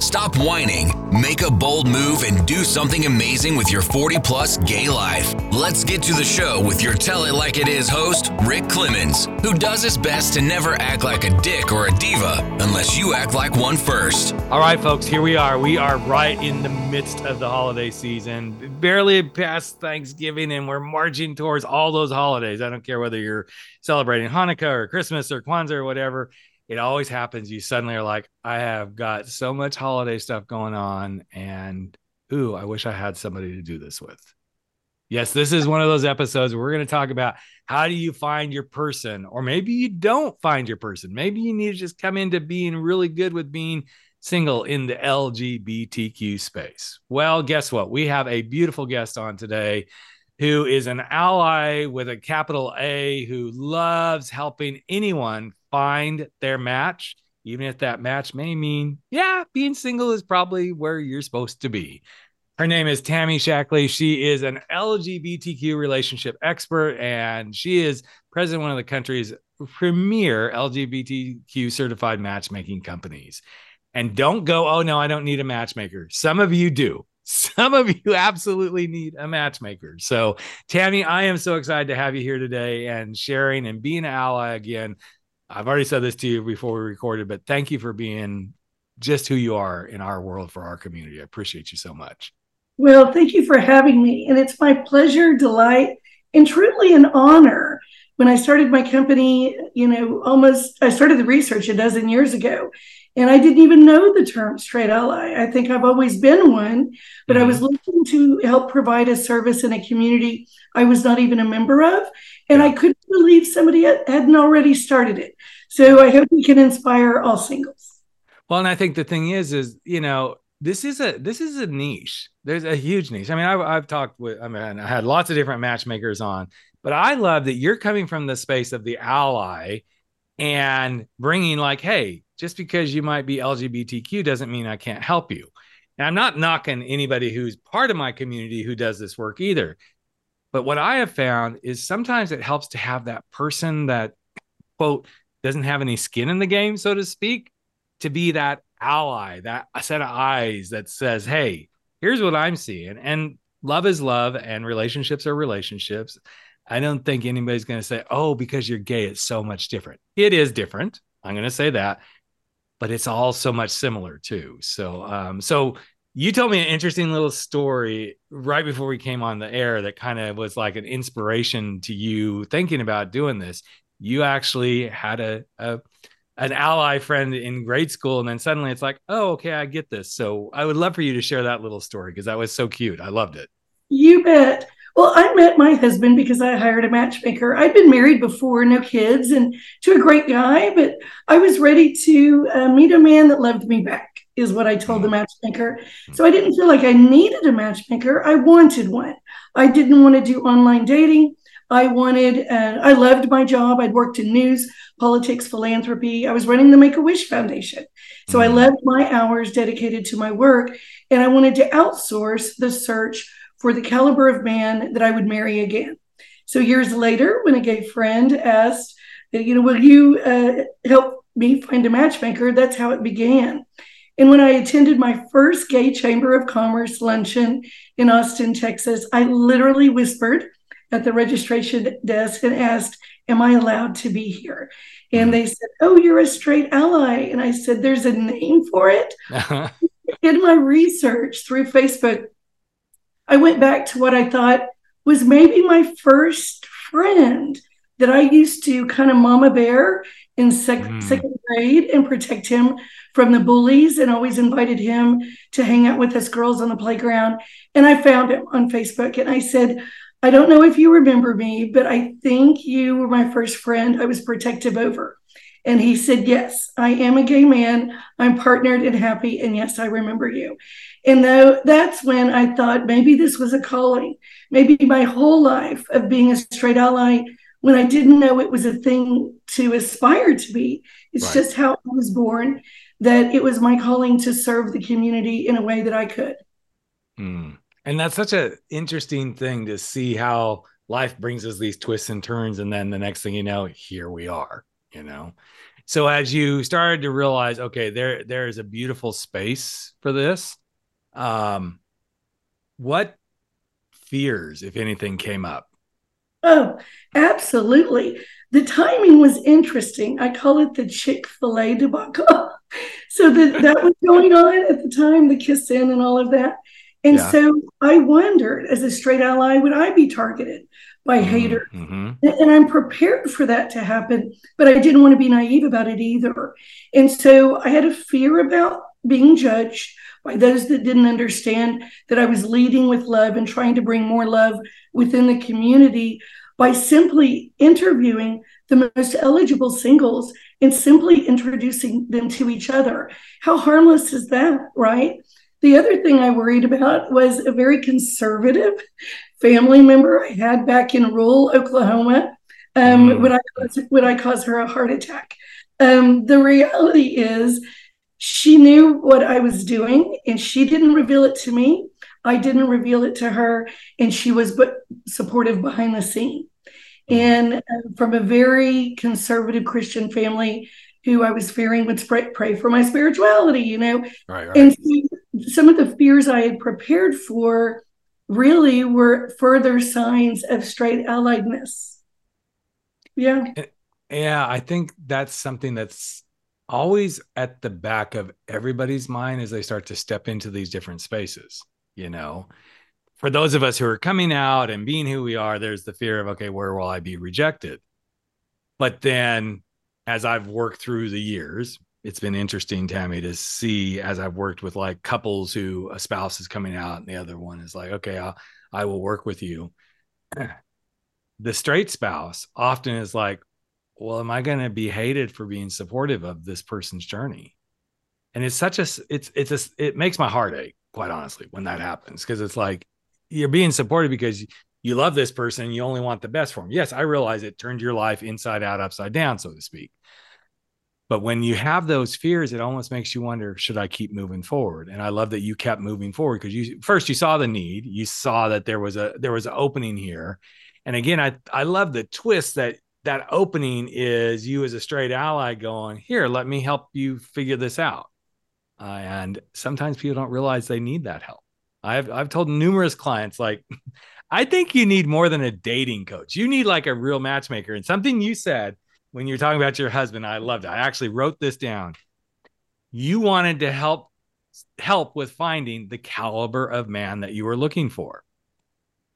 Stop whining, make a bold move, and do something amazing with your 40 plus gay life. Let's get to the show with your Tell It Like It Is host, Rick Clemens, who does his best to never act like a dick or a diva unless you act like one first. All right, folks, here we are. We are right in the midst of the holiday season, barely past Thanksgiving, and we're marching towards all those holidays. I don't care whether you're celebrating Hanukkah or Christmas or Kwanzaa or whatever it always happens. You suddenly are like, I have got so much holiday stuff going on, and ooh, I wish I had somebody to do this with. Yes, this is one of those episodes where we're going to talk about how do you find your person, or maybe you don't find your person. Maybe you need to just come into being really good with being single in the LGBTQ space. Well, guess what? We have a beautiful guest on today who is an ally with a capital A who loves helping anyone find their match, even if that match may mean, yeah, being single is probably where you're supposed to be. Her name is Tammy Shaklee. She is an LGBTQ relationship expert, and she is president of one of the country's premier LGBTQ certified matchmaking companies. And don't go, oh no, I don't need a matchmaker. Some of you do. Some of you absolutely need a matchmaker. So, Tammy, I am so excited to have you here today and sharing and being an ally again I've already said this to you before we recorded, but thank you for being just who you are in our world for our community. I appreciate you so much. Well, thank you for having me. And it's my pleasure, delight, and truly an honor. When I started my company, you know, almost, I started the research a dozen years ago, and I didn't even know the term straight ally. I think I've always been one, but mm-hmm. I was looking to help provide a service in a community I was not even a member of. And I couldn't believe somebody hadn't already started it. So I hope we can inspire all singles. Well, and I think the thing is, is, you know, this is a this is a niche. There's a huge niche. I mean, I've, I've talked with, I mean, I had lots of different matchmakers on, but I love that you're coming from the space of the ally and bringing like, hey, just because you might be LGBTQ doesn't mean I can't help you. And I'm not knocking anybody who's part of my community who does this work either. But what I have found is sometimes it helps to have that person that, quote, doesn't have any skin in the game, so to speak, to be that ally, that set of eyes that says, hey, here's what I'm seeing. And love is love and relationships are relationships. I don't think anybody's going to say, oh, because you're gay, it's so much different. It is different. I'm going to say that, but it's all so much similar too. So, um, so you told me an interesting little story right before we came on the air that kind of was like an inspiration to you thinking about doing this. You actually had a, a an ally friend in grade school, and then suddenly it's like, oh, okay, I get this. So I would love for you to share that little story because that was so cute. I loved it. You bet. Well, I met my husband because I hired a matchmaker. I'd been married before, no kids, and to a great guy, but I was ready to uh, meet a man that loved me back is what I told the mm-hmm. matchmaker. So I didn't feel like I needed a matchmaker. I wanted one. I didn't want to do online dating. I wanted, uh, I loved my job. I'd worked in news, politics, philanthropy. I was running the Make a Wish Foundation. So I mm-hmm. loved my hours dedicated to my work. And I wanted to outsource the search for the caliber of man that I would marry again. So years later, when a gay friend asked, you know, will you uh, help me find a matchmaker? That's how it began. And when I attended my first Gay Chamber of Commerce luncheon in Austin, Texas, I literally whispered at the registration desk and asked, Am I allowed to be here? And they said, Oh, you're a straight ally. And I said, There's a name for it. in my research through Facebook, I went back to what I thought was maybe my first friend that I used to kind of mama bear in sec- mm. second grade and protect him from the bullies and always invited him to hang out with us girls on the playground. And I found him on Facebook and I said, I don't know if you remember me, but I think you were my first friend I was protective over. And he said, Yes, I am a gay man. I'm partnered and happy. And yes, I remember you. And though that's when I thought maybe this was a calling, maybe my whole life of being a straight ally when I didn't know it was a thing to aspire to be. It's right. just how I was born. that it was my calling to serve the community in a way that I could. Mm. And that's such an interesting thing to see how life brings us these twists and turns. And then the next thing you know, here we are, you know. So as you started to realize, okay, there there is a beautiful space for this. Um, what fears, if anything, came up? Oh, absolutely. The timing was interesting. I call it the Chick fil A debacle. so that, that was going on at the time, the kiss in and all of that. And yeah. so I wondered, as a straight ally, would I be targeted by mm-hmm. haters? Mm-hmm. And I'm prepared for that to happen, but I didn't want to be naive about it either. And so I had a fear about being judged by those that didn't understand that I was leading with love and trying to bring more love within the community by simply interviewing the most eligible singles and simply introducing them to each other. How harmless is that, right? The other thing I worried about was a very conservative family member I had back in rural Oklahoma. Um, mm. would, I cause, would I cause her a heart attack? Um, the reality is, she knew what I was doing and she didn't reveal it to me. I didn't reveal it to her, and she was but supportive behind the scene. Mm. And uh, from a very conservative Christian family, who I was fearing would pray, pray for my spirituality, you know. Right, right. And so some of the fears I had prepared for really were further signs of straight alliedness. Yeah. Eh, yeah, I think that's something that's always at the back of everybody's mind as they start to step into these different spaces, you know. For those of us who are coming out and being who we are, there's the fear of, okay, where will I be rejected? But then as I've worked through the years, it's been interesting, Tammy, to see as I've worked with like couples who a spouse is coming out and the other one is like, okay, I'll, I will work with you. the straight spouse often is like, well, am I going to be hated for being supportive of this person's journey? And it's such a, it's, it's a, it makes my heart ache, quite honestly, when that happens. Cause it's like, you're being supportive because you love this person you only want the best for them. Yes, I realize it turned your life inside out, upside down, so to speak. But when you have those fears, it almost makes you wonder, should I keep moving forward? And I love that you kept moving forward because you first you saw the need, you saw that there was a there was an opening here. And again, I I love the twist that that opening is you as a straight ally going, here, let me help you figure this out. Uh, and sometimes people don't realize they need that help. I've I've told numerous clients like I think you need more than a dating coach. You need like a real matchmaker. And something you said when you're talking about your husband, I loved it. I actually wrote this down. You wanted to help help with finding the caliber of man that you were looking for.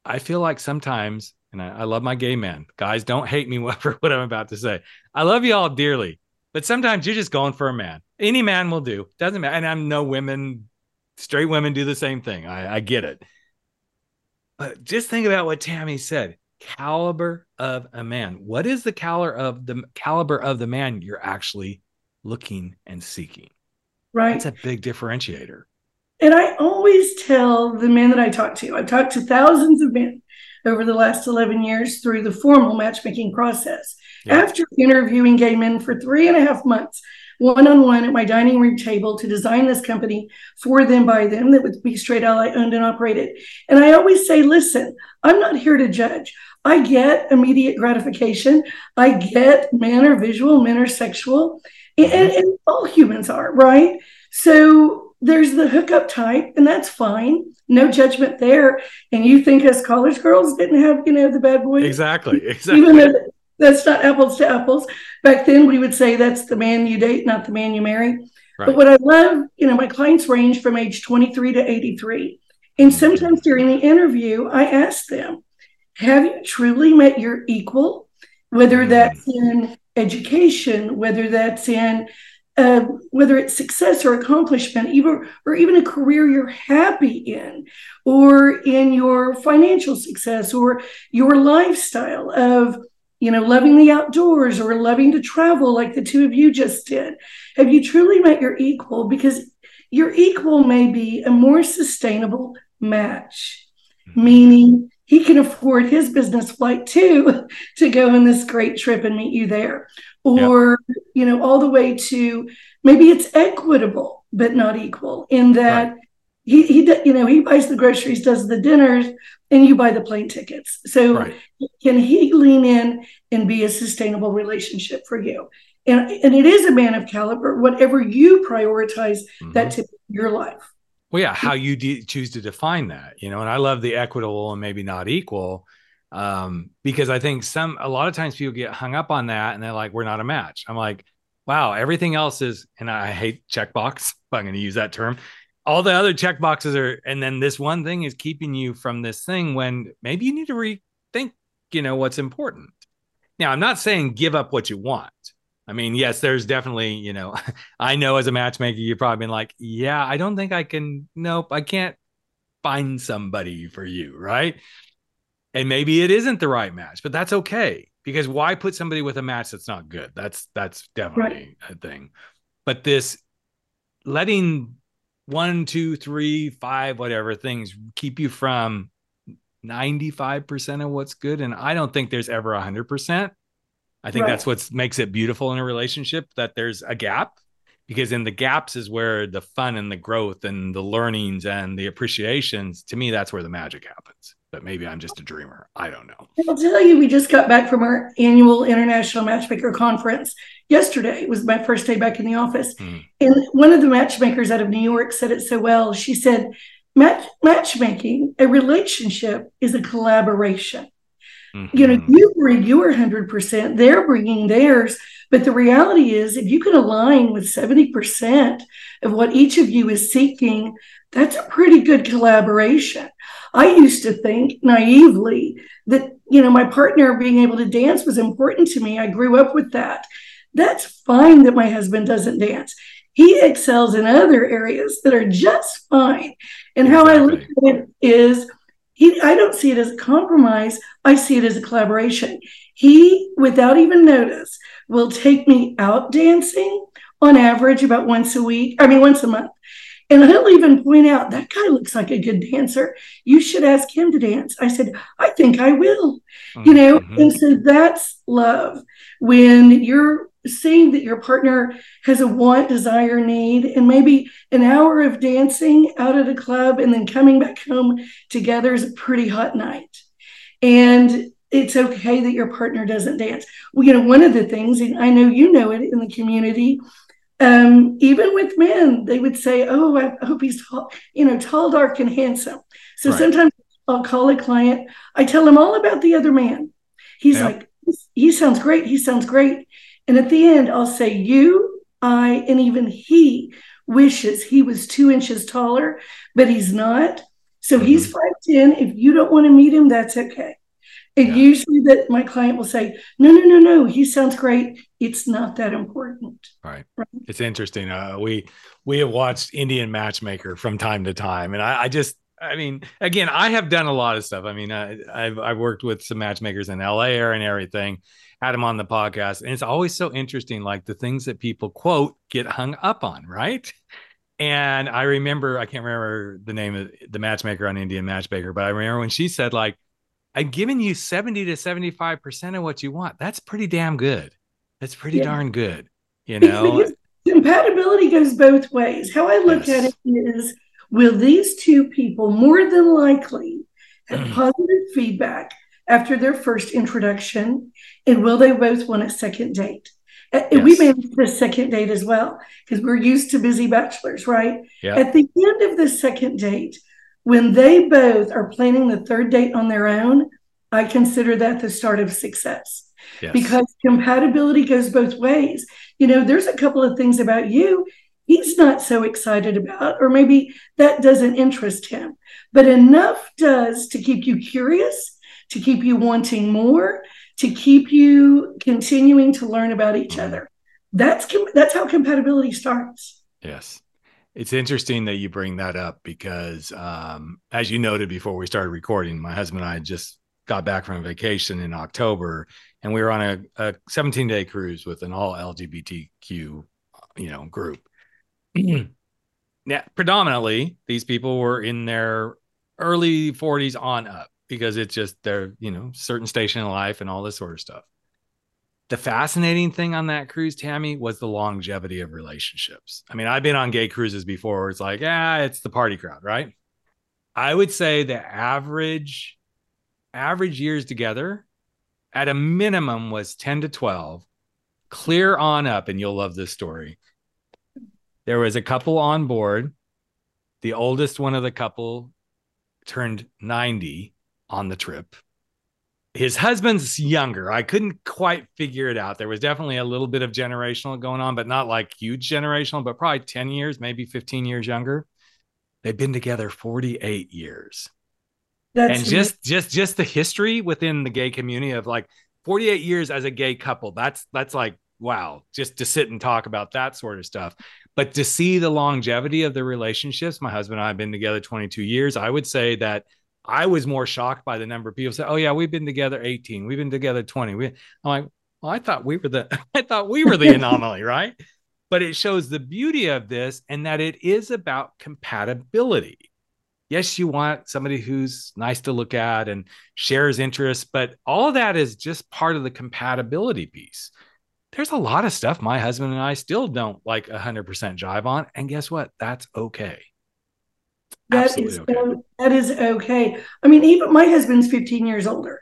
I feel like sometimes, and I, I love my gay men. Guys, don't hate me for what I'm about to say. I love you all dearly, but sometimes you're just going for a man. Any man will do. Doesn't matter. And I'm no women, straight women do the same thing. I, I get it. But just think about what Tammy said caliber of a man. What is the caliber of the caliber of the man you're actually looking and seeking? Right. That's a big differentiator. And I always tell the men that I talk to, I've talked to thousands of men over the last 11 years through the formal matchmaking process. Yeah. After interviewing gay men for three and a half months, one on one at my dining room table to design this company for them by them that would be Straight Ally owned and operated. And I always say, listen, I'm not here to judge. I get immediate gratification. I get men are visual, men are sexual, mm-hmm. and, and all humans are, right? So there's the hookup type, and that's fine. No judgment there. And you think us college girls didn't have, you know, the bad boys? Exactly. Exactly. Even though that's not apples to apples. Back then, we would say that's the man you date, not the man you marry. Right. But what I love, you know, my clients range from age 23 to 83. And mm-hmm. sometimes during the interview, I ask them, have you truly met your equal? Whether mm-hmm. that's in education, whether that's in uh, whether it's success or accomplishment, even or even a career you're happy in, or in your financial success, or your lifestyle of you know, loving the outdoors or loving to travel like the two of you just did? Have you truly met your equal? Because your equal may be a more sustainable match, mm-hmm. meaning he can afford his business flight too to go on this great trip and meet you there. Or you know all the way to maybe it's equitable but not equal in that Right. he he you know he buys the groceries does the dinners and you buy the plane tickets so Right. can he lean in and be a sustainable relationship for you and and it is a man of caliber whatever you prioritize Mhm. that to your life Well, yeah, how you de- choose to define that, you know, and I love the equitable and maybe not equal, um, because I think some a lot of times people get hung up on that and they're like, we're not a match. I'm like, wow, everything else is, and I hate checkbox, if I'm going to use that term. All the other check boxes are, and then this one thing is keeping you from this thing when maybe you need to rethink, you know, what's important. Now, I'm not saying give up what you want. I mean, yes, there's definitely, you know, I know as a matchmaker, you've probably been like, yeah, I don't think I can, nope, I can't find somebody for you, right? And maybe it isn't the right match, but that's okay because why put somebody with a match that's not good? That's that's definitely a thing. But this letting one, two, three, five, whatever things keep you from 95% of what's good. And I don't think there's ever 100%. I think Right. that's what makes it beautiful in a relationship that there's a gap because in the gaps is where the fun and the growth and the learnings and the appreciations to me that's where the magic happens but maybe i'm just a dreamer i don't know I'll tell you, we just got back from our annual International Matchmaker Conference yesterday. It was my first day back in the office. Hmm. And one of the matchmakers out of New York said it so well. She said, Match- matchmaking, a relationship is a collaboration. You know, you bring your 100%, they're bringing theirs. But the reality is, if you can align with 70% of what each of you is seeking, that's a pretty good collaboration. I used to think naively that, you know, my partner being able to dance was important to me. I grew up with that. That's fine that my husband doesn't dance. He excels in other areas that are just fine. And how I look at it is, he, I don't see it as a compromise. I see it as a collaboration. He, without even notice, will take me out dancing on average about once a week. I mean, once a month. And he'll even point out that guy looks like a good dancer. You should ask him to dance. I said, I think I will. You know, Mhm. and so that's love when you're seeing that your partner has a want, desire, need, and maybe an hour of dancing out at a club and then coming back home together is a pretty hot night. And it's okay that your partner doesn't dance. Well, you know, one of the things, and I know you know it in the community, um, even with men, they would say, "Oh, I hope he's tall, you know, tall, dark, and handsome." So Right. sometimes I'll call a client. I tell him all about the other man. He's Yeah. like, "He sounds great. He sounds great." And at the end, I'll say, "You, I, and even he wishes he was two inches taller, but he's not. So he's Mhm. five ten. If you don't want to meet him, that's okay." And Yeah. usually, that my client will say, "No, no, no, no. He sounds great. It's not that important." Right. Right. It's interesting. Uh, we we have watched Indian Matchmaker from time to time, and I, I just, I mean, again, I have done a lot of stuff. I mean, I, I've I've worked with some matchmakers in LA and everything. Had them on the podcast, and it's always so interesting, like the things that people quote get hung up on, right? And I remember, I can't remember the name of the matchmaker on Indian Matchmaker, but I remember when she said, like, I'm giving you 70 to 75% of what you want. That's pretty damn good. That's pretty Yeah. darn good. You know, compatibility goes both ways. How I look Yes. at it is will these two people more than likely have Mm. positive feedback after their first introduction? And will they both want a second date? And We Yes. may a second date as well because we're used to busy bachelors, right? Yeah. At the end of the second date, when they both are planning the third date on their own, I consider that the start of success Yes. because compatibility goes both ways. You know, there's a couple of things about you he's not so excited about, or maybe that doesn't interest him, but enough does to keep you curious, to keep you wanting more, to keep you continuing to learn about each Mhm. other. That's that's how compatibility starts. Yes. It's interesting that you bring that up because, um, as you noted before we started recording, my husband and I just got back from vacation in October and we were on a, a 17 day cruise with an all LGBTQ, you know, group. now, predominantly, these people were in their early 40s on up because it's just their, you know, certain station in life and all this sort of stuff. The fascinating thing on that cruise, Tammy, was the longevity of relationships. I mean, I've been on gay cruises before. Where it's like, yeah, it's the party crowd, right? I would say the average average years together at a minimum was 10 to 12 clear on up and you'll love this story. There was a couple on board. The oldest one of the couple turned 90 on the trip his husband's younger. I couldn't quite figure it out. There was definitely a little bit of generational going on but not like huge generational but probably 10 years maybe 15 years younger. They've been together 48 years. That's and just just just the history within the gay community of like 48 years as a gay couple that's that's like wow just to sit and talk about that sort of stuff. But to see the longevity of the relationships my husband and i have been together 22 years i would say that i was more shocked by the number of people say oh yeah we've been together 18 we've been together 20 we, i'm like well i thought we were the i thought we were the anomaly right but it shows the beauty of this and that it is about compatibility yes, you want somebody who's nice to look at and shares interests, but all that is just part of the compatibility piece. There's a lot of stuff my husband and I still don't like 100% jive on. And guess what? That's okay. That Absolutely is okay. o- that is okay. I mean, even my husband's 15 years older,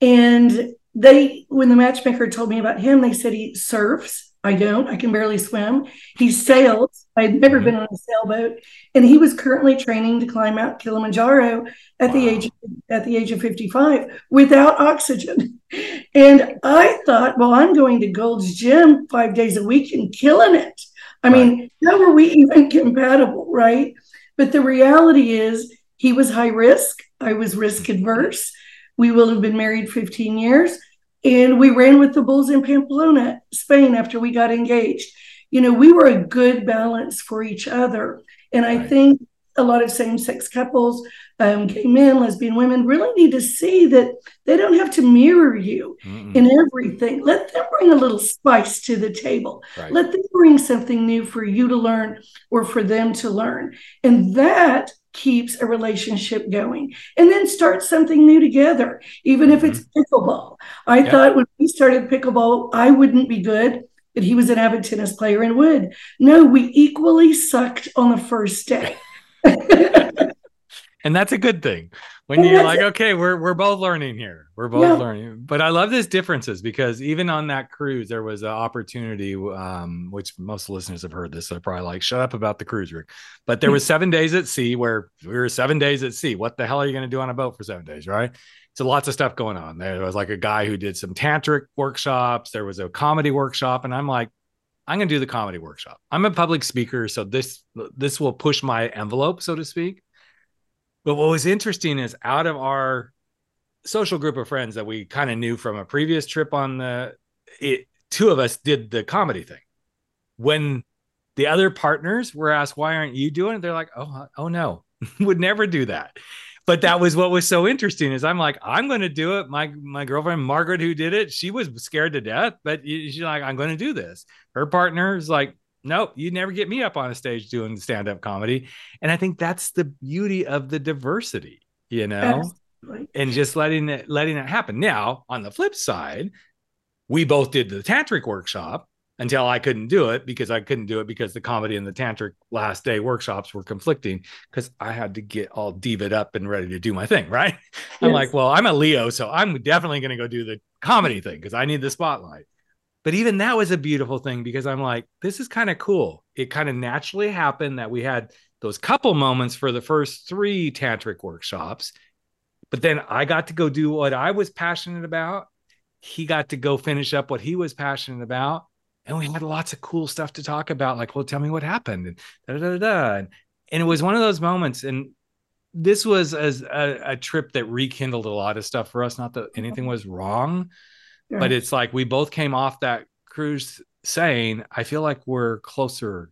and they when the matchmaker told me about him, they said he surfs. I don't. I can barely swim. He sails. I'd never Mhm. been on a sailboat, and he was currently training to climb Mount Kilimanjaro at the Wow. age at the age of 55 without oxygen. And I thought, well, I'm going to Gold's Gym five days a week and killing it. I mean, how are we even compatible, right? But the reality is, he was high risk. I was risk adverse. We will have been married 15 years. And we ran with the Bulls in Pamplona, Spain, after we got engaged. You know, we were a good balance for each other. And I Right. think a lot of same sex couples, um, gay men, lesbian women really need to see that they don't have to mirror you Mm-mm. in everything. Let them bring a little spice to the table. Right. Let them bring something new for you to learn or for them to learn. And that keeps a relationship going. And then start something new together, even if it's pickleball. I Yeah. thought when we started pickleball, I wouldn't be good, but he was an avid tennis player and would. No, we equally sucked on the first day. and that's a good thing. When And you're like okay we're we're both learning here. We're both Yeah. learning. But i love these differences because even on that cruise there was an opportunity um which most listeners have heard this so they're probably like shut up about the cruise rick but there was seven days at sea where we were seven days at sea. What the hell are you going to do on a boat for seven days right? So lots of stuff going on. There was like a guy who did some tantric workshops. There was a comedy workshop. And i'm like i'm going to do the comedy workshop. I'm a public speaker so this this will push my envelope so to speak but what was interesting is out of our social group of friends that we kind of knew from a previous trip on the it two of us did the comedy thing. When the other partners were asked why aren't you doing it, they're like, "Oh, uh, oh no. Would never do that." But that was what was so interesting is I'm like, I'm going to do it. My my girlfriend Margaret who did it, she was scared to death, but she's like, I'm going to do this. Her partner is like, nope, you'd never get me up on a stage doing stand up comedy. And I think that's the beauty of the diversity, you know, Absolutely. and just letting it letting it happen. Now, on the flip side, we both did the tantric workshop until I couldn't do it because I couldn't do it because the comedy and the tantric last day workshops were conflicting because I had to get all divaed up and ready to do my thing, right? I'm like, well, I'm a Leo, so I'm definitely going to go do the comedy thing because I need the spotlight. But even that was a beautiful thing because I'm like, this is kind of cool. It kind of naturally happened that we had those couple moments for the first three tantric workshops. But then I got to go do what I was passionate about. He got to go finish up what he was passionate about. And we had lots of cool stuff to talk about, like, well, tell me what happened. And da, da, da, da. And, and it was one of those moments. And this was as a, a trip that rekindled a lot of stuff for us. Not that anything was wrong, but it's like we both came off that cruise saying, I feel like we're closer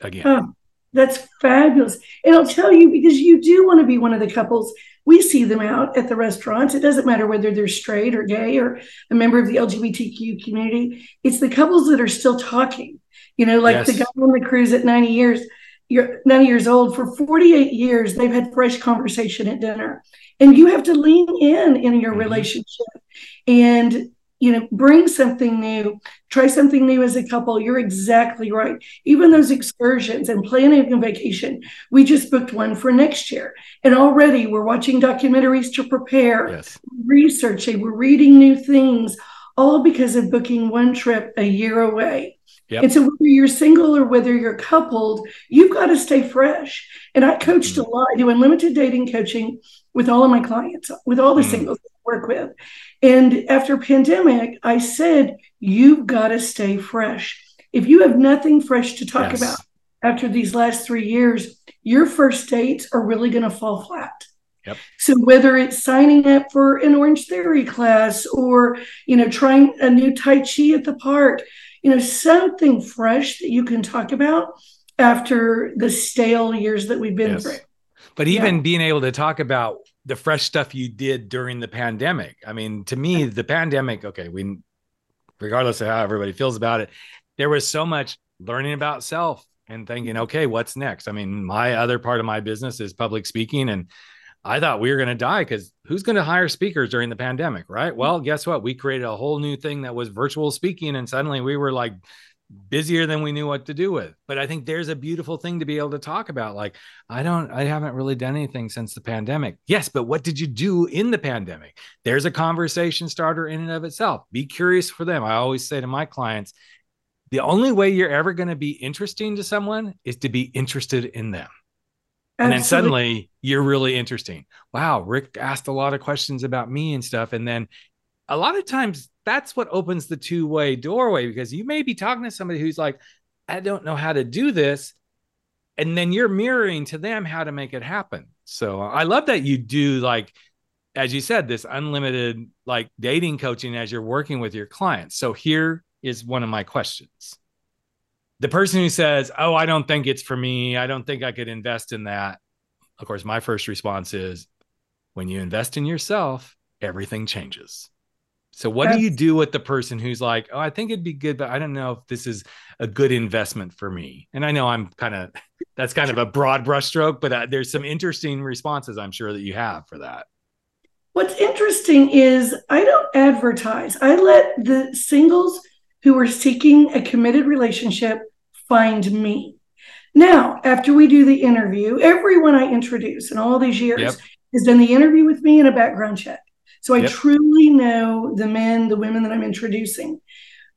again. Oh, that's fabulous. And I'll tell you, because you do want to be one of the couples, we see them out at the restaurants. It doesn't matter whether they're straight or gay or a member of the LGBTQ community. It's the couples that are still talking. You know, like the Yes. guy on the cruise at 90 years, you're 90 years old. For 48 years, they've had fresh conversation at dinner. And you have to lean in in your Mhm. relationship. And you know, bring something new, try something new as a couple. You're exactly right. Even those excursions and planning a vacation, we just booked one for next year. And already we're watching documentaries to prepare, Yes. researching, we're reading new things, all because of booking one trip a year away. Yep. And so whether you're single or whether you're coupled, you've got to stay fresh. And I coached a lot, I do unlimited dating coaching with all of my clients, with all the Mm. singles work with. And after pandemic, I said, you've got to stay fresh. If you have nothing fresh to talk Yes. about after these last three years, your first dates are really going to fall flat. Yep. So whether it's signing up for an Orange Theory class or you know trying a new Tai Chi at the park, you know something fresh that you can talk about after the stale years that we've been Yes. through. But Yeah. even being able to talk about the fresh stuff you did during the pandemic. I mean, to me, the pandemic, okay, we regardless of how everybody feels about it, there was so much learning about self and thinking, okay, what's next? I mean, my other part of my business is public speaking and I thought we were going to die because who's going to hire speakers during the pandemic, right? Well, guess what? We created a whole new thing that was virtual speaking, and suddenly we were like busier than we knew what to do with. But I think there's a beautiful thing to be able to talk about. Like, I don't, I haven't really done anything since the pandemic. Yes, but what did you do in the pandemic? There's a conversation starter in and of itself. Be curious for them. I always say to my clients, the only way you're ever going to be interesting to someone is to be interested in them. And then suddenly you're really interesting. Wow, Rick asked a lot of questions about me and stuff. And then a lot of times that's what opens the two way doorway because you may be talking to somebody who's like, I don't know how to do this. And then you're mirroring to them how to make it happen. So I love that you do, like, as you said, this unlimited like dating coaching as you're working with your clients. So here is one of my questions the person who says, Oh, I don't think it's for me. I don't think I could invest in that. Of course, my first response is when you invest in yourself, everything changes. So, what do you do with the person who's like, Oh, I think it'd be good, but I don't know if this is a good investment for me? And I know I'm kind of, that's kind of a broad brushstroke, but uh, there's some interesting responses I'm sure that you have for that. What's interesting is I don't advertise. I let the singles who are seeking a committed relationship find me. Now, after we do the interview, everyone I introduce in all these years Yep. has done the interview with me and a background check. So I Yep. truly know the men, the women that I'm introducing.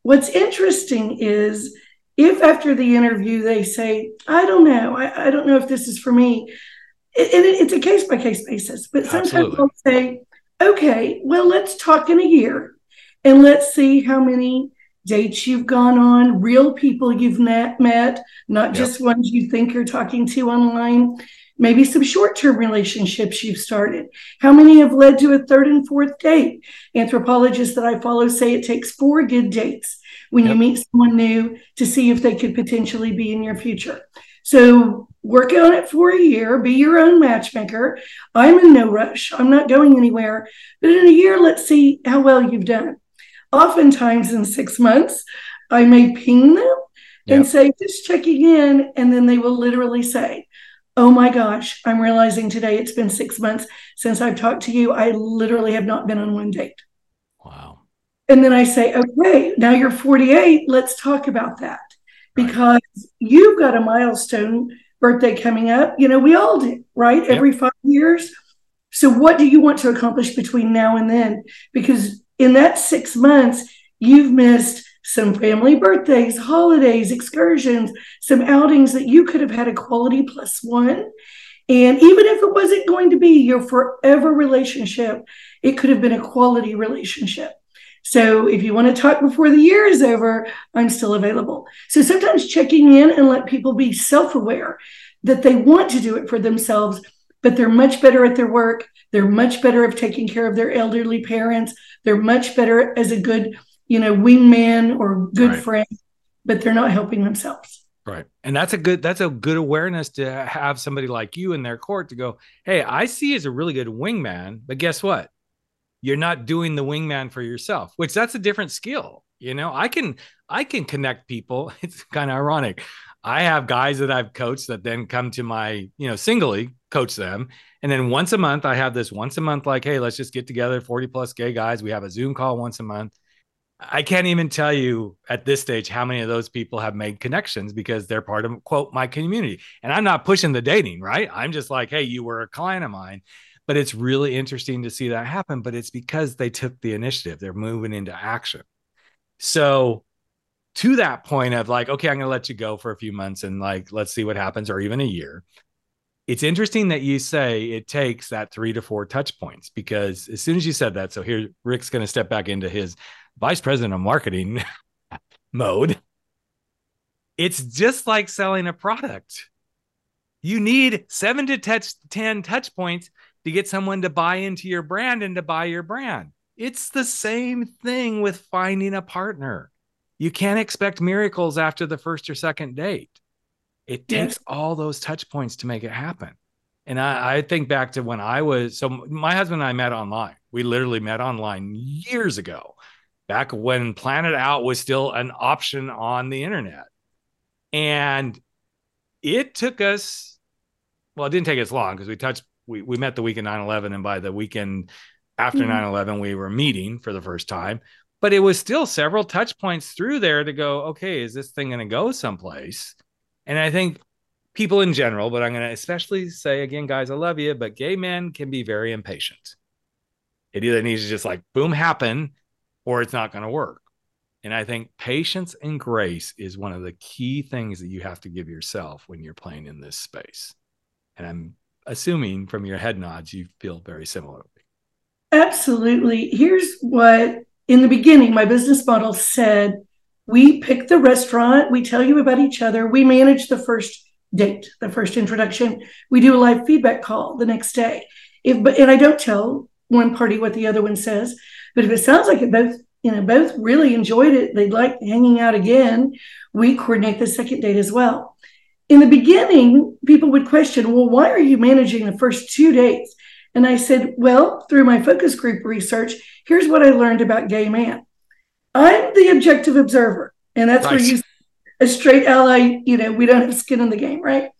What's interesting is if after the interview they say, I don't know, I, I don't know if this is for me, it, it- it's a case by case basis. But sometimes Absolutely. they'll say, okay, well, let's talk in a year and let's see how many dates you've gone on, real people you've met, met not Yep. just ones you think you're talking to online. Maybe some short term relationships you've started. How many have led to a third and fourth date? Anthropologists that I follow say it takes four good dates when you meet someone new to see if they could potentially be in your future. So work on it for a year, be your own matchmaker. I'm in no rush. I'm not going anywhere. But in a year, let's see how well you've done. Oftentimes in six months, I may ping them and say, just checking in. And then they will literally say, Oh my gosh, I'm realizing today it's been six months since I've talked to you. I literally have not been on one date. Wow. And then I say, okay, now you're 48. Let's talk about that Right. because you've got a milestone birthday coming up. You know, we all do, right? Yep. Every five years. So, what do you want to accomplish between now and then? Because in that six months, you've missed some family birthdays, holidays, excursions, some outings that you could have had a quality plus one. And even if it wasn't going to be your forever relationship, it could have been a quality relationship. So if you want to talk before the year is over, I'm still available. So sometimes checking in and let people be self aware that they want to do it for themselves, but they're much better at their work. They're much better at taking care of their elderly parents. They're much better as a good, you know, wingman or good Right. friend, but they're not helping themselves. Right. And that's a good that's a good awareness to have somebody like you in their court to go, "Hey, I see as a really good wingman, but guess what? You're not doing the wingman for yourself." Which that's a different skill. You know, I can I can connect people. It's kind of ironic. I have guys that I've coached that then come to my, you know, singly coach them. And then once a month I have this once a month like, "Hey, let's just get together 40 plus gay guys. We have a Zoom call once a month." I can't even tell you at this stage how many of those people have made connections because they're part of quote my community. And I'm not pushing the dating, right? I'm just like, hey, you were a client of mine. But it's really interesting to see that happen. But it's because they took the initiative. They're moving into action. So to that point of like, okay, I'm gonna let you go for a few months and like let's see what happens, or even a year. It's interesting that you say it takes that three to four touch points because as soon as you said that, so here Rick's gonna step back into his vice president of marketing mode, it's just like selling a product. You need seven to touch 10 touch points to get someone to buy into your brand and to buy your brand. It's the same thing with finding a partner. You can't expect miracles after the first or second date. It takes all those touch points to make it happen. And I, I, think back to when I was so my husband and I met online. We literally met online years ago back when Planet Out was still an option on the internet. And it took us, well, it didn't take us long because we touched, we, we met the weekend 9 11. And by the weekend after mm-hmm. 9 mm-hmm. 11, we were meeting for the first time. But it was still several touch points through there to go, okay, is this thing going to go someplace? And I think people in general, but I'm going to especially say again, guys, I love you, but gay men can be very impatient. It either needs to just like boom happen or it's not going to work. And I think patience and grace is one of the key things that you have to give yourself when you're playing in this space. And I'm assuming from your head nods, you feel very similarly. Absolutely. Here's what in the beginning, my business model said we pick the restaurant, we tell you about each other, we manage the first date, the first introduction, we do a live feedback call the next day. If, and I don't tell one party what the other one says. But if it sounds like it both, you know, both really enjoyed it, they'd like hanging out again, we coordinate the second date as well. In the beginning, people would question, well, why are you managing the first two dates? And I said, well, through my focus group research, here's what I learned about gay man. I'm the objective observer. And that's nice. where you, a straight ally, you know, we don't have skin in the game, right?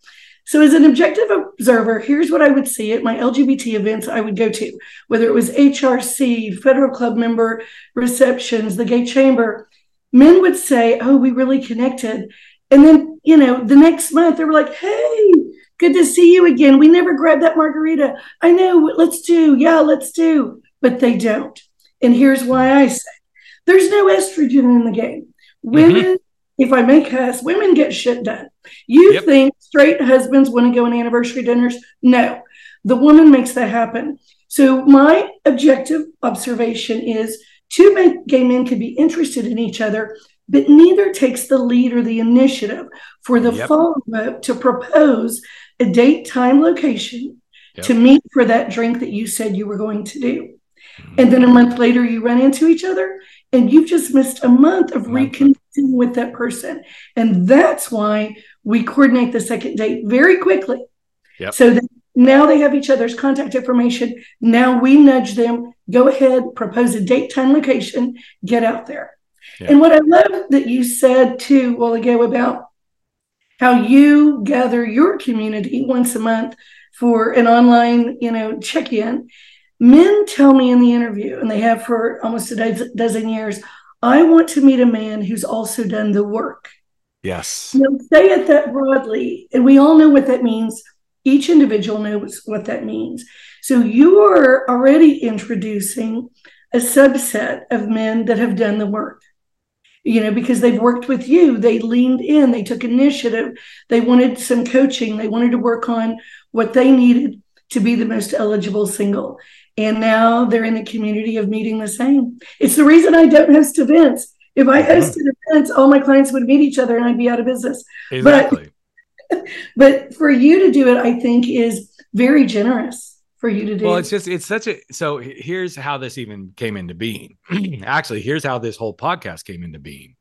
So, as an objective observer, here's what I would see at my LGBT events I would go to, whether it was HRC, Federal Club member receptions, the gay chamber. Men would say, Oh, we really connected. And then, you know, the next month they were like, Hey, good to see you again. We never grabbed that margarita. I know, let's do. Yeah, let's do. But they don't. And here's why I say there's no estrogen in the game. Mm-hmm. Women mm-hmm if I may cuss, women get shit done. You yep. think straight husbands want to go on anniversary dinners? No, the woman makes that happen. So my objective observation is two gay men could be interested in each other, but neither takes the lead or the initiative for the yep. follow up to propose a date, time, location yep. to meet for that drink that you said you were going to do. Mm-hmm. And then a month later, you run into each other and you've just missed a month of reconnecting with that person. And that's why we coordinate the second date very quickly. Yep. So that now they have each other's contact information. Now we nudge them, go ahead, propose a date, time, location, get out there. Yep. And what I love that you said too while ago about how you gather your community once a month for an online, you know, check-in Men tell me in the interview, and they have for almost a dozen years, I want to meet a man who's also done the work. Yes. You know, say it that broadly, and we all know what that means. Each individual knows what that means. So you are already introducing a subset of men that have done the work you know, because they've worked with you. They leaned in, they took initiative, they wanted some coaching, they wanted to work on what they needed to be the most eligible single. And now they're in the community of meeting the same. It's the reason I don't host events. If I hosted events, all my clients would meet each other and I'd be out of business. Exactly. But, but for you to do it, I think is very generous for you to do. Well, it's just it's such a so here's how this even came into being. Actually, here's how this whole podcast came into being.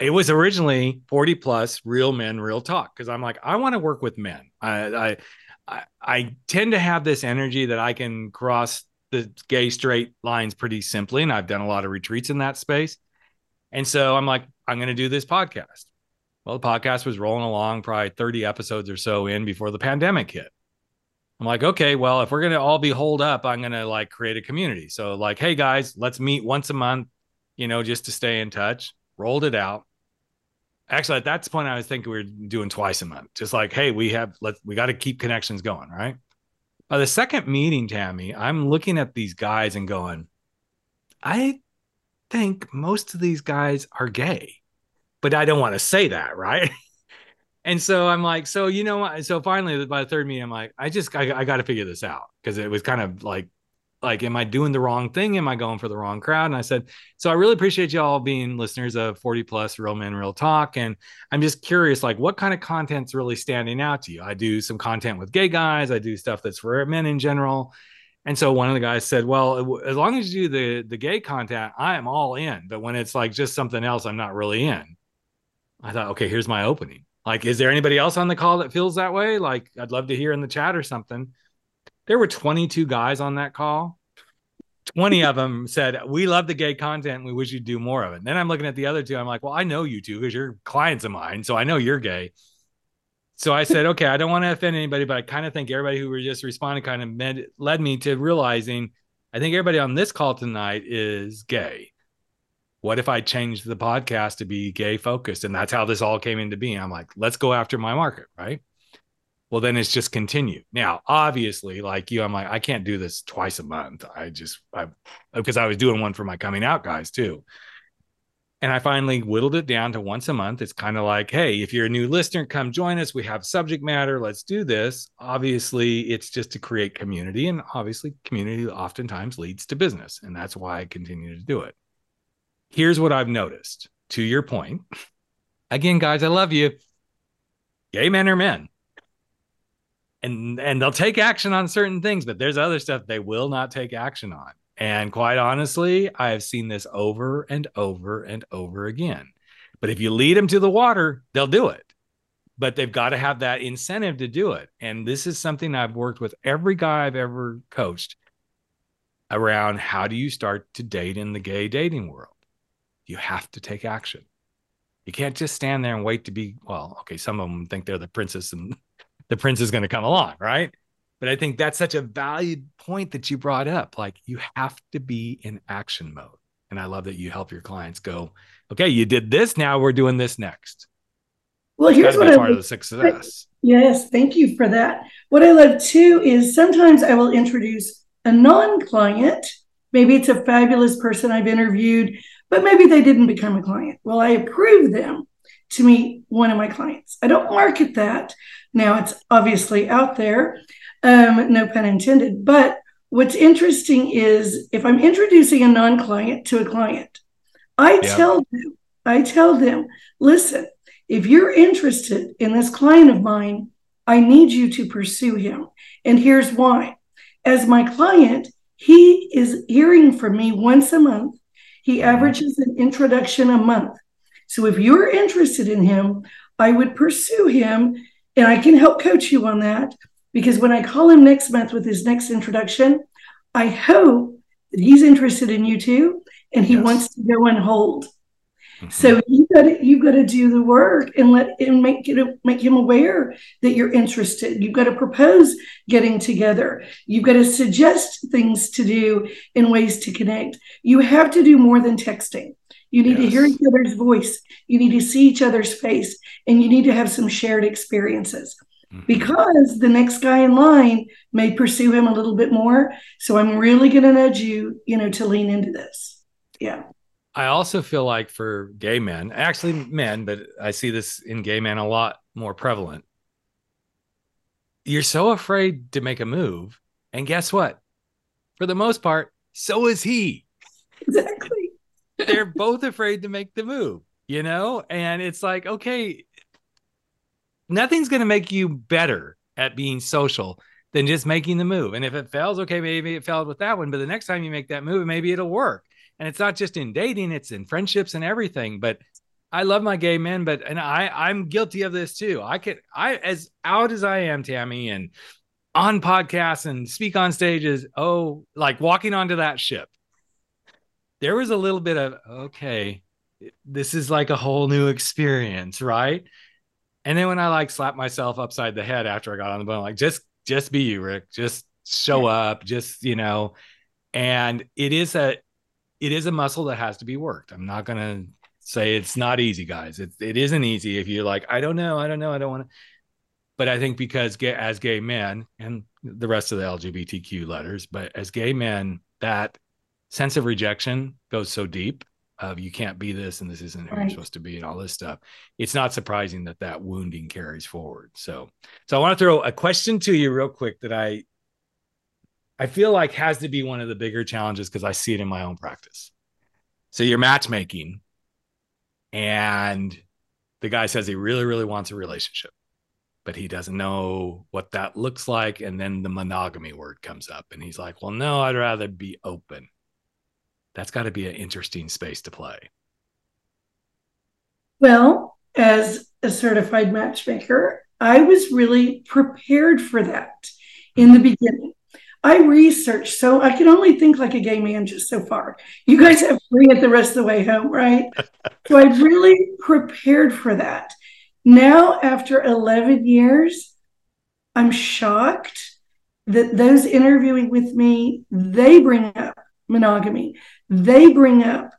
It was originally 40 plus real men, real talk. Cause I'm like, I want to work with men. I, I I, I tend to have this energy that I can cross the gay straight lines pretty simply. And I've done a lot of retreats in that space. And so I'm like, I'm going to do this podcast. Well, the podcast was rolling along, probably 30 episodes or so in before the pandemic hit. I'm like, okay, well, if we're going to all be holed up, I'm going to like create a community. So, like, hey guys, let's meet once a month, you know, just to stay in touch, rolled it out. Actually, at that point, I was thinking we were doing twice a month, just like, hey, we have, let's we got to keep connections going, right? By the second meeting, Tammy, I'm looking at these guys and going, I think most of these guys are gay, but I don't want to say that, right? and so I'm like, so you know what? So finally, by the third meeting, I'm like, I just I, I got to figure this out because it was kind of like, like, am I doing the wrong thing? Am I going for the wrong crowd? And I said, so I really appreciate y'all being listeners of 40 plus Real Men Real Talk, and I'm just curious, like, what kind of content's really standing out to you? I do some content with gay guys. I do stuff that's for men in general. And so one of the guys said, "Well, as long as you do the the gay content, I am all in. But when it's like just something else, I'm not really in." I thought, okay, here's my opening. Like, is there anybody else on the call that feels that way? Like, I'd love to hear in the chat or something. There were 22 guys on that call. 20 of them said, We love the gay content. We wish you'd do more of it. And then I'm looking at the other two. I'm like, Well, I know you two because you're clients of mine. So I know you're gay. So I said, Okay, I don't want to offend anybody, but I kind of think everybody who just responding kind of med- led me to realizing I think everybody on this call tonight is gay what if I changed the podcast to be gay focused? And that's how this all came into being. I'm like, let's go after my market, right? Well, then it's just continue. Now, obviously, like you, I'm like, I can't do this twice a month. I just, I, because I was doing one for my coming out guys too. And I finally whittled it down to once a month. It's kind of like, hey, if you're a new listener, come join us. We have subject matter. Let's do this. Obviously, it's just to create community. And obviously, community oftentimes leads to business. And that's why I continue to do it here's what I've noticed to your point. Again, guys, I love you. Gay men are men. And and they'll take action on certain things, but there's other stuff they will not take action on. And quite honestly, I have seen this over and over and over again. But if you lead them to the water, they'll do it. But they've got to have that incentive to do it. And this is something I've worked with every guy I've ever coached around how do you start to date in the gay dating world? you have to take action. You can't just stand there and wait to be, well, okay, some of them think they're the princess and the prince is going to come along, right? But I think that's such a valued point that you brought up. Like you have to be in action mode. And I love that you help your clients go, okay, you did this. Now we're doing this next. Well, here's what I part of the success. Yes, thank you for that. What I love too is sometimes I will introduce a non-client. Maybe it's a fabulous person I've interviewed but maybe they didn't become a client. Well, I approve them to meet one of my clients. I don't market that. Now it's obviously out there, um, no pun intended. But what's interesting is if I'm introducing a non client to a client, I yeah. tell them, I tell them, listen, if you're interested in this client of mine, I need you to pursue him. And here's why. As my client, he is hearing from me once a month he averages an introduction a month. So if you're interested in him, I would pursue him and I can help coach you on that because when I call him next month with his next introduction, I hope that he's interested in you too and he yes. wants to go and hold. Mm-hmm. So you got to you got to do the work and let and make it make him aware that you're interested. You've got to propose getting together. You've got to suggest things to do and ways to connect. You have to do more than texting. You need yes. to hear each other's voice. You need to see each other's face, and you need to have some shared experiences. Mm-hmm. Because the next guy in line may pursue him a little bit more. So I'm really going to nudge you, you know, to lean into this. Yeah. I also feel like for gay men, actually men, but I see this in gay men a lot more prevalent. You're so afraid to make a move. And guess what? For the most part, so is he. Exactly. They're both afraid to make the move, you know? And it's like, okay, nothing's going to make you better at being social than just making the move. And if it fails, okay, maybe it failed with that one, but the next time you make that move, maybe it'll work and it's not just in dating it's in friendships and everything but i love my gay men but and i i'm guilty of this too i could i as out as i am tammy and on podcasts and speak on stages oh like walking onto that ship there was a little bit of okay this is like a whole new experience right and then when i like slapped myself upside the head after i got on the boat like just just be you rick just show up just you know and it is a it is a muscle that has to be worked. I'm not going to say it's not easy, guys. It, it isn't easy if you're like, I don't know, I don't know, I don't want to. But I think because gay, as gay men and the rest of the LGBTQ letters, but as gay men, that sense of rejection goes so deep of you can't be this and this isn't who Right. you're supposed to be and all this stuff. It's not surprising that that wounding carries forward. So, so I want to throw a question to you real quick that I I feel like has to be one of the bigger challenges because I see it in my own practice. So you're matchmaking, and the guy says he really, really wants a relationship, but he doesn't know what that looks like. And then the monogamy word comes up, and he's like, Well, no, I'd rather be open. That's got to be an interesting space to play. Well, as a certified matchmaker, I was really prepared for that in the beginning. I researched, so I can only think like a gay man just so far. You guys have free it the rest of the way home, right? so I really prepared for that. Now, after 11 years, I'm shocked that those interviewing with me, they bring up monogamy. They bring up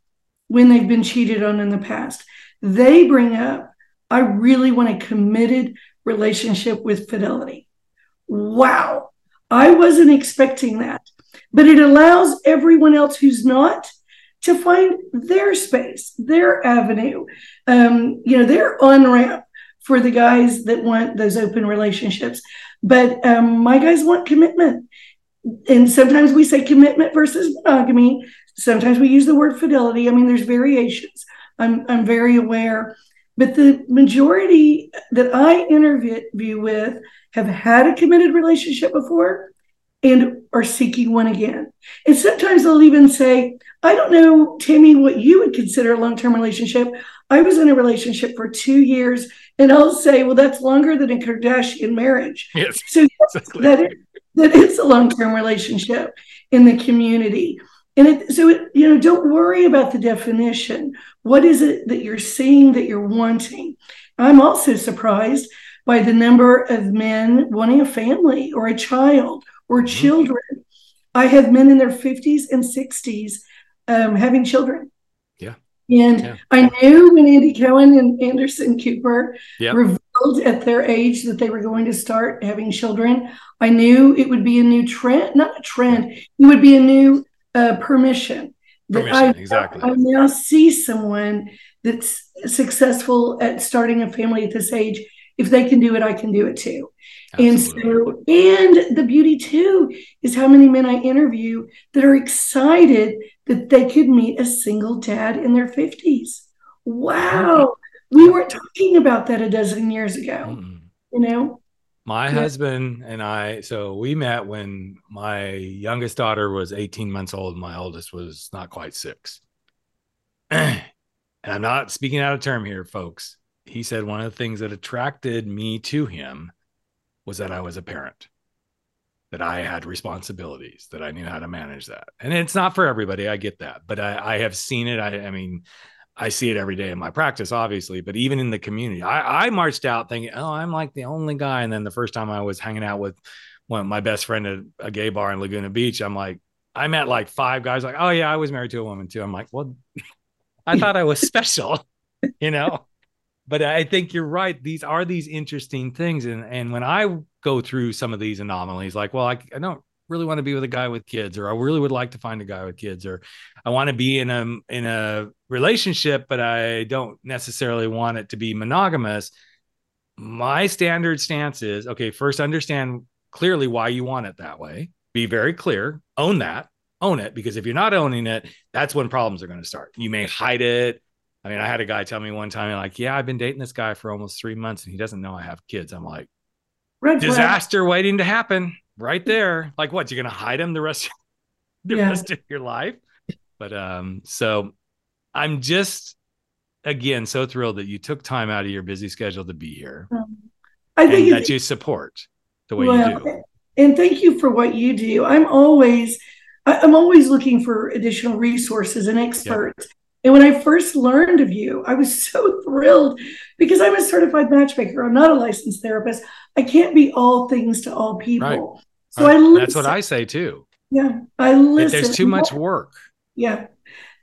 when they've been cheated on in the past. They bring up, I really want a committed relationship with fidelity. Wow. I wasn't expecting that. But it allows everyone else who's not to find their space, their avenue, um, you know, their on ramp for the guys that want those open relationships. But um, my guys want commitment. And sometimes we say commitment versus monogamy. Sometimes we use the word fidelity. I mean, there's variations. I'm, I'm very aware. But the majority that I interview with have had a committed relationship before and are seeking one again. And sometimes they'll even say, I don't know, Tammy, what you would consider a long term relationship. I was in a relationship for two years, and I'll say, well, that's longer than a Kardashian marriage. Yes, So exactly. that is, that is a long term relationship in the community. And it, so, it, you know, don't worry about the definition. What is it that you're seeing that you're wanting? I'm also surprised by the number of men wanting a family or a child or Mhm. children. I have men in their 50s and 60s um, having children. Yeah. And Yeah. I knew when Andy Cohen and Anderson Cooper Yep. revealed at their age that they were going to start having children, I knew it would be a new trend, not a trend, it would be a new uh, permission. That Permission, I, exactly. I now see someone that's successful at starting a family at this age. If they can do it, I can do it too. Absolutely. And so, and the beauty too is how many men I interview that are excited that they could meet a single dad in their 50s. Wow. We weren't talking about that a dozen years ago, Mm-mm. you know? My Yeah. husband and I, so we met when my youngest daughter was 18 months old. My oldest was not quite six. and I'm not speaking out of term here, folks. He said one of the things that attracted me to him was that I was a parent, that I had responsibilities, that I knew how to manage that. And it's not for everybody. I get that. But I, I have seen it. I, I mean, I see it every day in my practice, obviously, but even in the community, I, I marched out thinking, oh, I'm like the only guy. And then the first time I was hanging out with one of my best friend at a gay bar in Laguna Beach, I'm like, I met like five guys, like, oh yeah, I was married to a woman too. I'm like, well, I thought I was special, you know. But I think you're right. These are these interesting things, and and when I go through some of these anomalies, like, well, I, I don't really want to be with a guy with kids, or I really would like to find a guy with kids, or I want to be in a in a relationship, but I don't necessarily want it to be monogamous. My standard stance is okay, first understand clearly why you want it that way. Be very clear, own that, own it, because if you're not owning it, that's when problems are going to start. You may hide it. I mean, I had a guy tell me one time, like, yeah, I've been dating this guy for almost three months and he doesn't know I have kids. I'm like, Red flag. disaster waiting to happen right there. Like, what? You're going to hide him the rest, the Yeah. rest of your life? But um, so I'm just again so thrilled that you took time out of your busy schedule to be here I think that you support the way Well, you do. And thank you for what you do. I'm always, I'm always looking for additional resources and experts. And when I first learned of you, I was so thrilled because I'm a certified matchmaker. I'm not a licensed therapist. I can't be all things to all people. So I Right? listen. That's what I say too. yeah, I listen. there's too much work. Yeah.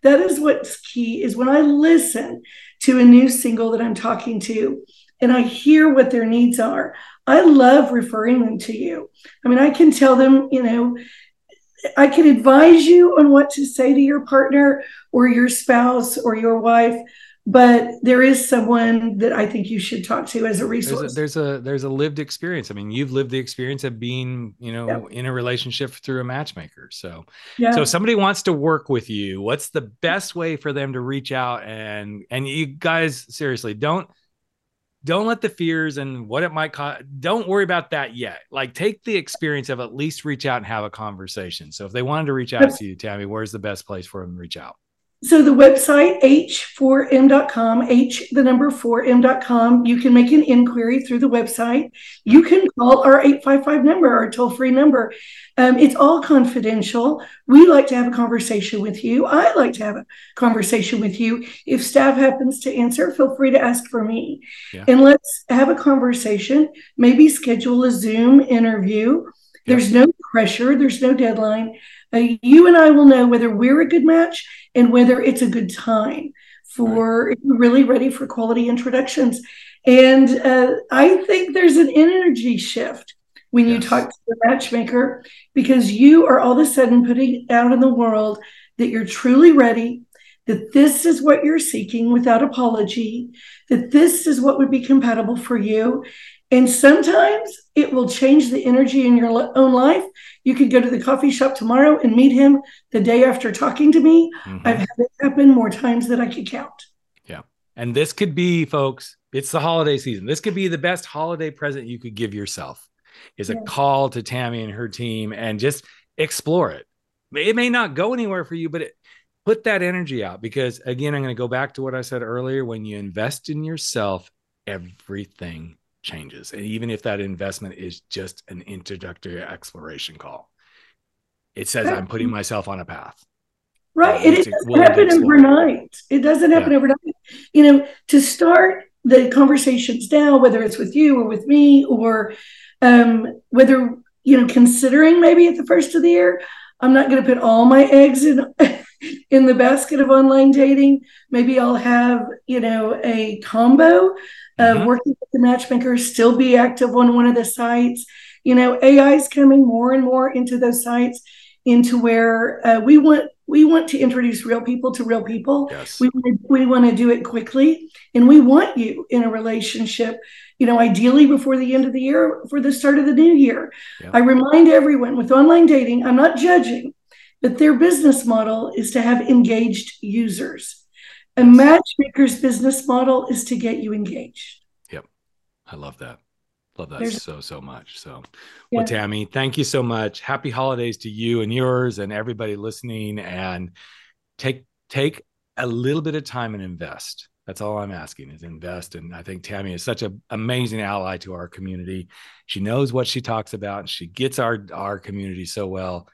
That is what's key is when I listen to a new single that I'm talking to and I hear what their needs are. I love referring them to you. I mean, I can tell them, you know, I can advise you on what to say to your partner or your spouse or your wife, but there is someone that I think you should talk to as a resource. There's a, there's a there's a, lived experience. I mean, you've lived the experience of being, you know, in a relationship through a matchmaker. So, yeah. so if somebody wants to work with you, what's the best way for them to reach out and and you guys seriously don't don't let the fears and what it might cost don't worry about that yet like take the experience of at least reach out and have a conversation so if they wanted to reach out to you tammy where's the best place for them to reach out so the website h4m.com, h the number 4m.com, you can make an inquiry through the website. You can call our 855 number, our toll free number. Um, it's all confidential. We like to have a conversation with you. I like to have a conversation with you. If staff happens to answer, feel free to ask for me. Yeah. And let's have a conversation, maybe schedule a Zoom interview. There's no pressure, there's no deadline. Uh, you and I will know whether we're a good match and whether it's a good time for really ready for quality introductions. And uh, I think there's an energy shift when yes. you talk to the matchmaker because you are all of a sudden putting out in the world that you're truly ready, that this is what you're seeking without apology, that this is what would be compatible for you. And sometimes it will change the energy in your own life. You could go to the coffee shop tomorrow and meet him the day after talking to me. Mm-hmm. I've had it happen more times than I could count. Yeah. And this could be, folks, it's the holiday season. This could be the best holiday present you could give yourself is a call to Tammy and her team and just explore it. It may not go anywhere for you, but it, put that energy out because again, I'm going to go back to what I said earlier. When you invest in yourself, everything changes. And even if that investment is just an introductory exploration call, it says I'm putting myself on a path. Right. it doesn't happen overnight. It doesn't happen yeah. overnight. You know, to start the conversations now, whether it's with you or with me, or um, whether, you know, considering maybe at the first of the year, I'm not going to put all my eggs in in the basket of online dating. Maybe I'll have, you know, a combo mm-hmm. working with the matchmakers, still be active on one of the sites. You know, AI is coming more and more into those sites, into where uh, we want we want to introduce real people to real people. Yes. We we want to do it quickly, and we want you in a relationship. You know, ideally before the end of the year, for the start of the new year. I remind everyone with online dating, I'm not judging, but their business model is to have engaged users. A matchmaker's business model is to get you engaged. Yep. I love that. Love that There's, so, so much. So, yeah. well, Tammy, thank you so much. Happy holidays to you and yours and everybody listening. And take, take a little bit of time and invest. That's all I'm asking is invest. And I think Tammy is such an amazing ally to our community. She knows what she talks about and she gets our, our community so well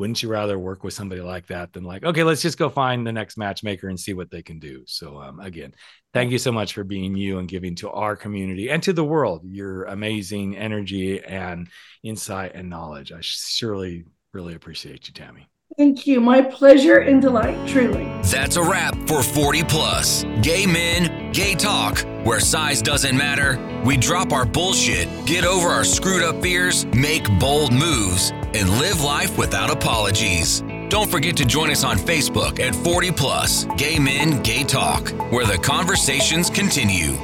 wouldn't you rather work with somebody like that than like okay let's just go find the next matchmaker and see what they can do. So um, again thank you so much for being you and giving to our community and to the world your amazing energy and insight and knowledge. I surely really appreciate you tammy Thank you. My pleasure and delight, truly. That's a wrap for 40 Plus. Gay men, gay talk, where size doesn't matter. We drop our bullshit, get over our screwed up fears, make bold moves, and live life without apologies. Don't forget to join us on Facebook at 40 Plus Gay Men, Gay Talk, where the conversations continue.